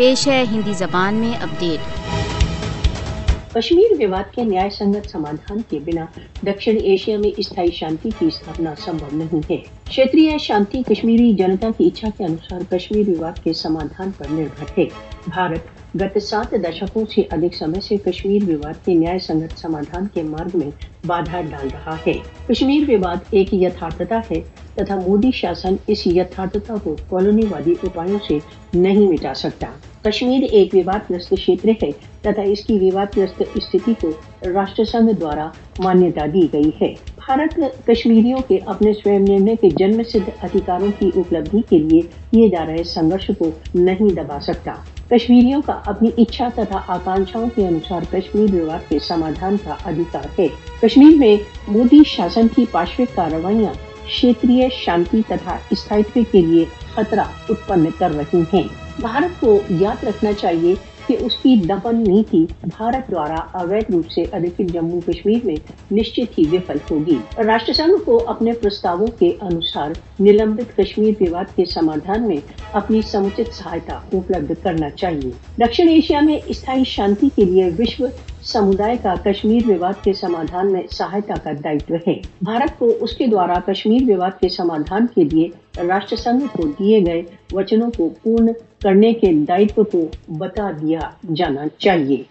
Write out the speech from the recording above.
پیش ہے ہندی زبان میں اپڈیٹ۔ کشمیر وواد کے نیائے سنگت سمادھان کے بنا دکشن ایشیا میں استھائی شانتی کی استھاپنا سمبھو نہیں ہے۔ کھیتری شانتی کشمیری جنتا کی اچھا کے انوسار کشمیر وواد کے سمادھان پر نربھر ہے بھارت گت سات دشکوں سے ادھک سمے سے کشمیر وواد کے نیائے سنگت سمادھان کے مارگ میں بادھا ڈال رہا ہے کشمیر وواد ایک یتھارتھتا ہے تتھا مودی شاسن اس یتھارتھتا کو کالونی وادی اپایوں سے نہیں مٹا سکتا کشمیر ایک وواد گرست چھیتر ہے تتھا اس کی وواد گرست استھتی کو راشٹر سنگھ دوارا مانیتا دی گئی ہے بھارت کشمیریوں کے اپنے سوئم نرنے کے جنم سدھ ادھیکاروں کی اپلبدھی کے لیے کیے جا رہے سنگرش کو نہیں دبا سکتا کشمیریوں کا اپنی اچھا تتھا آکانکشاؤں کے انوسار کشمیر وواد کے سمادھان کا ادھیکار ہے کشمیر میں مودی شانتی تتھا استھائیتو کے لیے خطرہ اتپن کر رہی ہیں بھارت کو یاد رکھنا چاہیے کہ اس کی دفن نیتی بھارت دوارا اویدھ روپ سے ادھکت جموں کشمیر میں نشچت ہی وفل ہوگی راشٹر سنگھ کو اپنے پرستاووں کے انوسار نلمبت کشمیر وواد کے سمادھان میں اپنی سمچت سہایتا اپلبدھ کرنا چاہیے دکشن ایشیا میں استھائی شانتی کے لیے وشو سمودائے کا کشمیر وواد کے سمادھان میں سہایتا کا دائتو ہے۔ بھارت کو اس کے دوارا کشمیر وواد کے سمادھان کے لیے راشٹر سنگھ کو دیے گئے وچنوں کو پورن کرنے کے دائتو کو بتا دیا جانا چاہیے۔